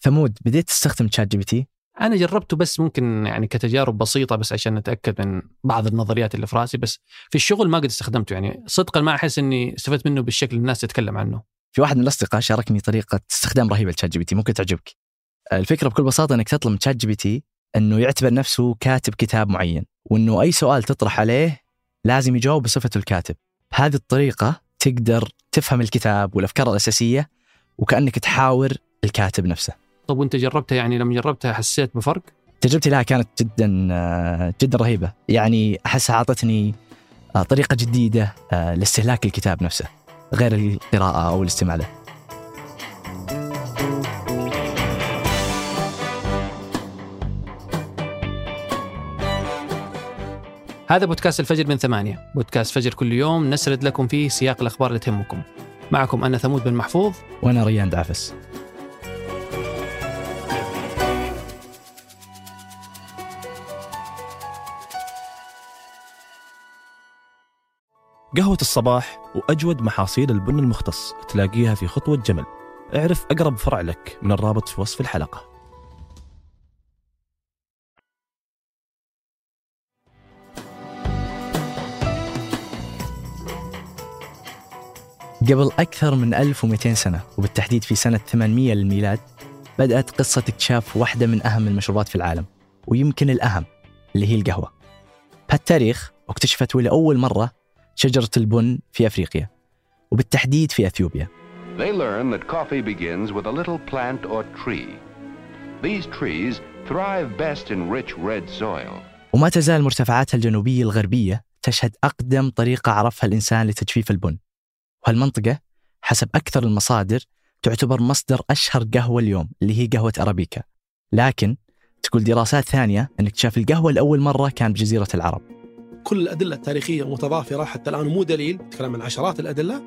ثمود بديت تستخدم ChatGPT أنا جربته بس ممكن يعني كتجارب بسيطة بس عشان أتأكد من بعض النظريات اللي في رأسي بس في الشغل ما قد استخدمته. يعني صدقا ما أحس إني استفدت منه بالشكل الناس تتكلم عنه. في واحد من الأصدقاء شاركني طريقة استخدام رهيبة ل ChatGPT ممكن تعجبك. الفكرة بكل بساطة إنك تطلب من ChatGPT إنه يعتبر نفسه كاتب كتاب معين وإنه أي سؤال تطرح عليه لازم يجاوب بصفته الكاتب. بهذه الطريقة تقدر تفهم الكتاب والأفكار الأساسية وكأنك تحاور الكاتب نفسه. طب وانت جربتها يعني لما جربتها حسيت بفرق؟ تجربتي لها كانت جدا آه، جدا رهيبة. يعني أحسها أعطتني آه، طريقة جديدة آه، لاستهلاك الكتاب نفسه غير القراءة أو الاستماع له. هذا بودكاست الفجر من ثمانية. بودكاست فجر كل يوم نسرد لكم فيه سياق الأخبار اللي تهمكم. معكم أنا ثمود بن محفوظ. وأنا ريان دعفس. قهوة الصباح وأجود محاصيل البن المختص تلاقيها في خطوة جمل. اعرف أقرب فرع لك من الرابط في وصف الحلقة. قبل أكثر من 1200 سنة وبالتحديد في سنة 800 للميلاد بدأت قصة اكتشاف واحدة من أهم المشروبات في العالم ويمكن الأهم اللي هي القهوة. بهالتاريخ اكتشفت ولأول مرة شجرة البن في أفريقيا وبالتحديد في أثيوبيا They learn that coffee begins with a little plant or tree. These trees thrive best in rich red soil. وما تزال مرتفعاتها الجنوبية الغربية تشهد أقدم طريقة عرفها الإنسان لتجفيف البن وهالمنطقة حسب أكثر المصادر تعتبر مصدر أشهر قهوة اليوم اللي هي قهوة أرابيكا لكن تقول دراسات ثانية أن اكتشاف القهوة لأول مرة كان بجزيرة العرب كل الأدلة التاريخية متضافرة حتى الآن مو دليل نتكلم عن عشرات الأدلة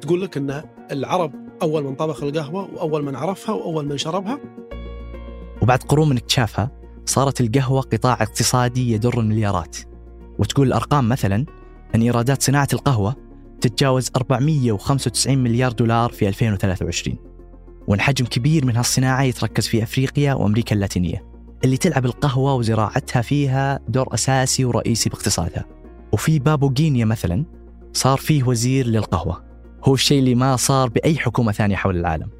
تقول لك إن العرب أول من طبخ القهوة وأول من عرفها وأول من شربها. وبعد قرون من اكتشافها صارت القهوة قطاع اقتصادي يدر المليارات. وتقول الأرقام مثلا أن إيرادات صناعة القهوة تتجاوز 495 مليار دولار في 2023 وأن حجم كبير من هالصناعة يتركز في أفريقيا وأمريكا اللاتينية. اللي تلعب القهوة وزراعتها فيها دور أساسي ورئيسي باقتصادها. وفي بابو غينيا مثلا صار فيه وزير للقهوة. هو الشيء اللي ما صار بأي حكومة ثانية حول العالم.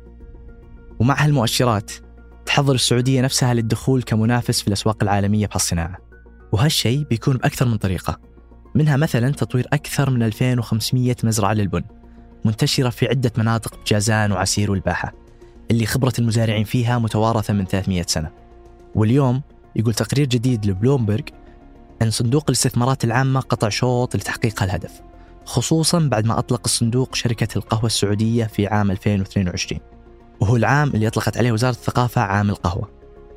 ومع هالمؤشرات تحضر السعودية نفسها للدخول كمنافس في الأسواق العالمية بهالصناعة. وهالشيء بيكون بأكثر من طريقة. منها مثلا تطوير أكثر من 2500 مزرعة للبن منتشرة في عدة مناطق بجازان وعسير والباحة اللي خبرة المزارعين فيها متوارثة من 300 سنة. واليوم يقول تقرير جديد لبلومبرج أن صندوق الاستثمارات العامة قطع شوط لتحقيق هالهدف خصوصا بعد ما أطلق الصندوق شركة القهوة السعودية في عام 2022 وهو العام اللي أطلقت عليه وزارة الثقافة عام القهوة.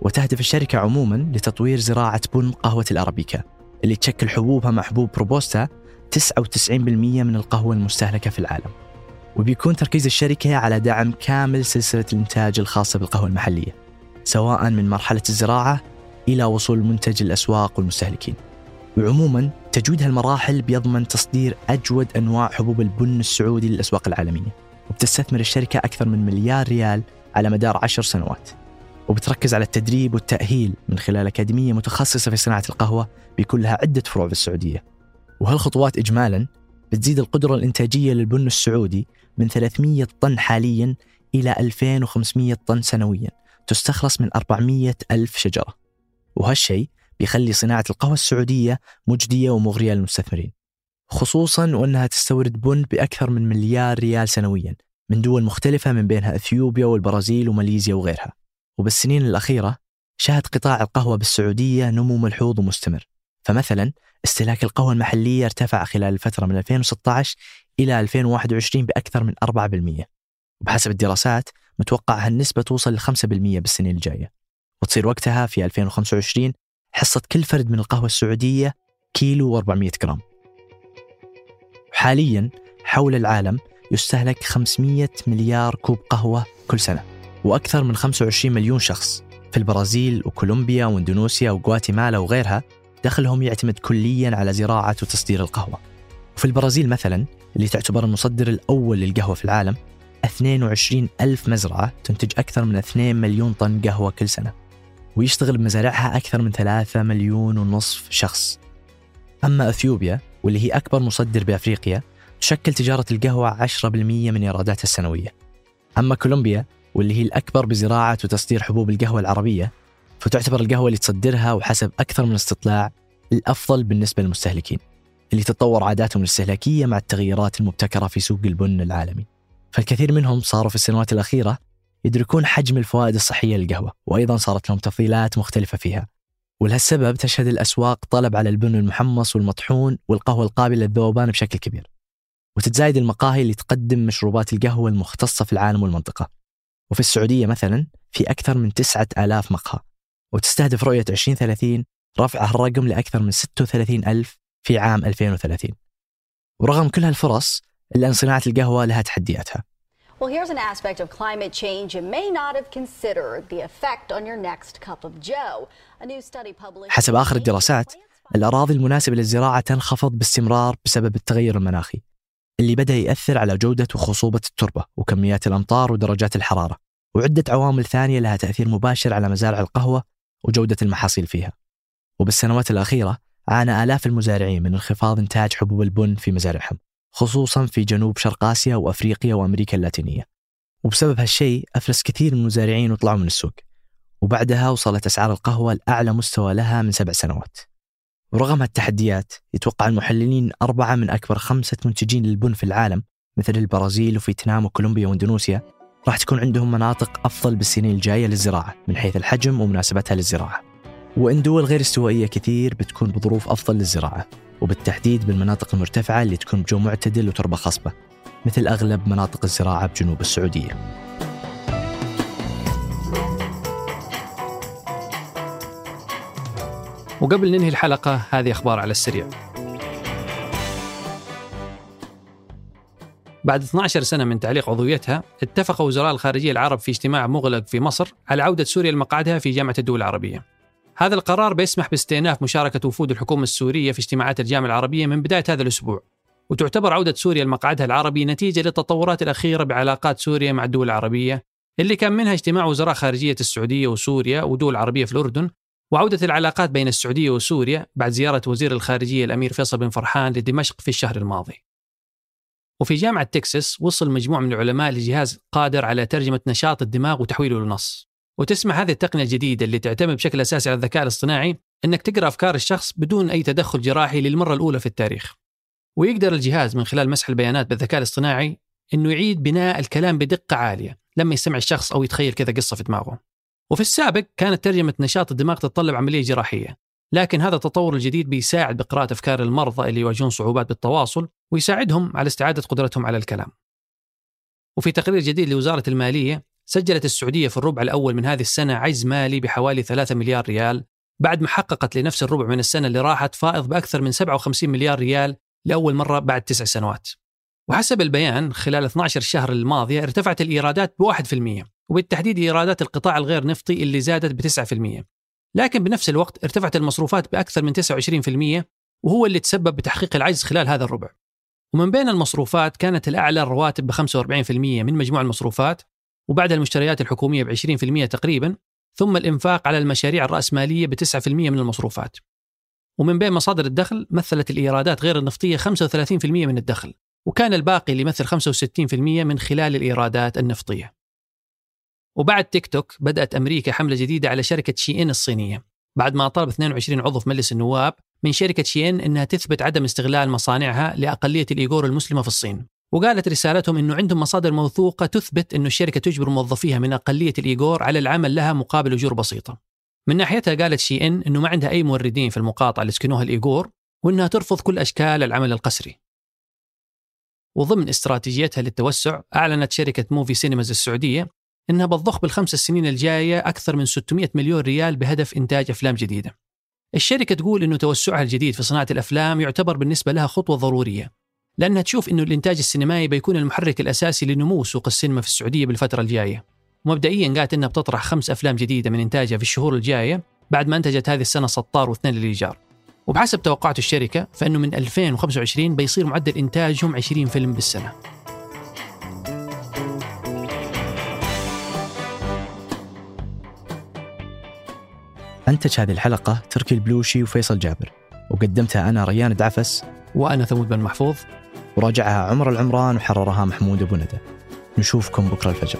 وتهدف الشركة عموما لتطوير زراعة بن قهوة الأرابيكا اللي تشكل حبوبها مع حبوب روبوستا 99% من القهوة المستهلكة في العالم. وبيكون تركيز الشركة على دعم كامل سلسلة الإنتاج الخاصة بالقهوة المحلية. سواء من مرحلة الزراعة إلى وصول المنتج للأسواق والمستهلكين. وعموما تجويد هالمراحل بيضمن تصدير أجود أنواع حبوب البن السعودي للأسواق العالمية وبتستثمر الشركة أكثر من مليار ريال على مدار عشر سنوات. وبتركز على التدريب والتأهيل من خلال أكاديمية متخصصة في صناعة القهوة بيكون لها عدة فروع في السعودية. وهالخطوات إجمالا بتزيد القدرة الإنتاجية للبن السعودي من 300 طن حاليا إلى 2500 طن سنويا. تستخلص من 400 ألف شجرة. وهالشيء بيخلي صناعة القهوة السعودية مجدية ومغرية للمستثمرين خصوصا وأنها تستورد بن بأكثر من مليار ريال سنويا من دول مختلفة من بينها أثيوبيا والبرازيل وماليزيا وغيرها. وبالسنين الأخيرة شهد قطاع القهوة بالسعودية نمو ملحوظ ومستمر. فمثلا استهلاك القهوة المحلية ارتفع خلال الفترة من 2016 إلى 2021 بأكثر من 4% وبحسب الدراسات متوقع هالنسبة توصل ل 5% بالسنين الجاية. وتصير وقتها في 2025 حصة كل فرد من القهوة السعودية كيلو و400 جرام. حاليا حول العالم يستهلك 500 مليار كوب قهوة كل سنة وأكثر من 25 مليون شخص في البرازيل وكولومبيا واندونيسيا وغواتيمالا وغيرها دخلهم يعتمد كليا على زراعة وتصدير القهوة. وفي البرازيل مثلا اللي تعتبر المصدر الأول للقهوة في العالم 22 ألف مزرعة تنتج أكثر من 2 مليون طن قهوة كل سنة ويشتغل بمزارعها أكثر من 3 مليون ونصف شخص. أما أثيوبيا واللي هي أكبر مصدر بأفريقيا تشكل تجارة القهوة 10% من إيراداتها السنوية. أما كولومبيا واللي هي الأكبر بزراعة وتصدير حبوب القهوة العربية فتعتبر القهوة اللي تصدرها وحسب أكثر من استطلاع الأفضل بالنسبة للمستهلكين اللي تتطور عاداتهم الاستهلاكية مع التغيرات المبتكرة في سوق البن العالمي. فالكثير منهم صاروا في السنوات الأخيرة يدركون حجم الفوائد الصحية للقهوة وأيضا صارت لهم تفضيلات مختلفة فيها. ولهالسبب تشهد الأسواق طلب على البن المحمص والمطحون والقهوة القابلة للذوبان بشكل كبير. وتتزايد المقاهي اللي تقدم مشروبات القهوة المختصة في العالم والمنطقة. وفي السعودية مثلا في أكثر من تسعة آلاف مقهى. وتستهدف رؤية 2030 رفع هالرقم لأكثر من 36 ألف في عام 2030 ورغم كل هالفرص إلا أن صناعة القهوة لها تحدياتها. Well, here's an aspect of climate change you may not have considered the effect on your next cup of joe. A new study published حسب آخر الدراسات الأراضي المناسبة للزراعة تنخفض باستمرار بسبب التغير المناخي اللي بدأ يأثر على جودة وخصوبة التربة وكميات الأمطار ودرجات الحرارة وعدة عوامل ثانية لها تأثير مباشر على مزارع القهوة وجودة المحاصيل فيها. وبالسنوات الأخيرة عانى آلاف المزارعين من انخفاض إنتاج حبوب البن في مزارعهم. خصوصا في جنوب شرق آسيا وأفريقيا وأمريكا اللاتينية. وبسبب هالشيء أفلس كثير من المزارعين وطلعوا من السوق. وبعدها وصلت أسعار القهوة لأعلى مستوى لها من سبع سنوات. ورغم هالتحديات يتوقع المحللين أربعة من أكبر خمسة منتجين للبن في العالم مثل البرازيل وفيتنام وكولومبيا واندونيسيا. راح تكون عندهم مناطق أفضل بالسنين الجاية للزراعة من حيث الحجم ومناسبتها للزراعة. وإن دول غير استوائية كثير بتكون بظروف أفضل للزراعة. وبالتحديد بالمناطق المرتفعة اللي تكون بجو معتدل وتربة خصبة مثل أغلب مناطق الزراعة بجنوب السعودية. وقبل ننهي الحلقة هذه أخبار على السريع. بعد 12 سنة من تعليق عضويتها اتفق وزراء الخارجية العرب في اجتماع مغلق في مصر على عودة سوريا لمقعدها في جامعة الدول العربية. هذا القرار بيسمح باستئناف مشاركة وفود الحكومة السورية في اجتماعات الجامعة العربية من بداية هذا الأسبوع وتعتبر عودة سوريا لمقعدها العربي نتيجة للتطورات الأخيرة بعلاقات سوريا مع الدول العربية اللي كان منها اجتماع وزراء خارجية السعودية وسوريا ودول عربية في الأردن وعودة العلاقات بين السعودية وسوريا بعد زيارة وزير الخارجية الأمير فيصل بن فرحان لدمشق في الشهر الماضي. وفي جامعة تكساس وصل مجموعة من العلماء لجهاز قادر على ترجمة نشاط الدماغ وتحويله لنص. وتسمح هذه التقنية الجديدة اللي تعتمد بشكل أساسي على الذكاء الاصطناعي أنك تقرأ أفكار الشخص بدون أي تدخل جراحي للمرة الأولى في التاريخ. ويقدر الجهاز من خلال مسح البيانات بالذكاء الاصطناعي أنه يعيد بناء الكلام بدقة عالية لما يسمع الشخص أو يتخيل كذا قصة في دماغه. وفي السابق كانت ترجمة نشاط الدماغ تتطلب عملية جراحية لكن هذا التطور الجديد بيساعد بقراءة أفكار المرضى اللي يواجهون صعوبات بالتواصل ويساعدهم على استعادة قدرتهم على الكلام. وفي تقرير جديد لوزارة المالية سجلت السعودية في الربع الأول من هذه السنة عجز مالي بحوالي 3 مليار ريال بعد ما حققت لنفس الربع من السنة اللي راحت فائض بأكثر من 57 مليار ريال لأول مرة بعد تسع سنوات. وحسب البيان خلال 12 شهر الماضية ارتفعت الإيرادات ب 1% وبالتحديد إيرادات القطاع الغير نفطي اللي زادت ب 9% لكن بنفس الوقت ارتفعت المصروفات بأكثر من 29% وهو اللي تسبب بتحقيق العجز خلال هذا الربع. ومن بين المصروفات كانت الأعلى الرواتب ب 45% من مجموع المصروفات وبعد المشتريات الحكومية ب 20% تقريبا ثم الإنفاق على المشاريع الرأسمالية ب 9% من المصروفات. ومن بين مصادر الدخل مثلت الإيرادات غير النفطية 35% من الدخل وكان الباقي اللي يمثل 65% من خلال الإيرادات النفطية. وبعد تيك توك بدأت أمريكا حملة جديدة على شركة شي إن الصينية بعد ما طلب 22 عضو في مجلس النواب من شركة شي إن أنها تثبت عدم استغلال مصانعها لأقلية الإيغور المسلمة في الصين. وقالت رسالتهم أنه عندهم مصادر موثوقة تثبت أنه الشركة تجبر موظفيها من أقلية الإيغور على العمل لها مقابل أجور بسيطة من ناحيتها قالت شي إن أنه ما عندها أي موردين في المقاطعة اللي سكنوها الإيغور وأنها ترفض كل أشكال العمل القسري وضمن استراتيجيتها للتوسع أعلنت شركة Muvi Cinemas السعودية إنها بتضخ بالخمس السنين الجاية أكثر من 600 مليون ريال بهدف إنتاج أفلام جديدة. الشركة تقول إنه توسعها الجديد في صناعة الأفلام يعتبر بالنسبة لها خطوة ضرورية. لأنها تشوف أنه الإنتاج السينمائي بيكون المحرك الأساسي لنمو سوق السينما في السعودية بالفترة الجاية. ومبدئيا قالت أنها بتطرح خمس أفلام جديدة من إنتاجها في الشهور الجاية بعد ما أنتجت هذه السنة سطار واثنين للإيجار. وبحسب توقعات الشركة فإنه من 2025 بيصير معدل إنتاجهم 20 فيلم بالسنة. أنتج هذه الحلقة تركي البلوشي وفيصل جابر وقدمتها أنا ريان دعفس وأنا ثمود بن محفوظ. وراجعها عمر العمران وحررها محمود أبو ندى نشوفكم بكرة الفجر.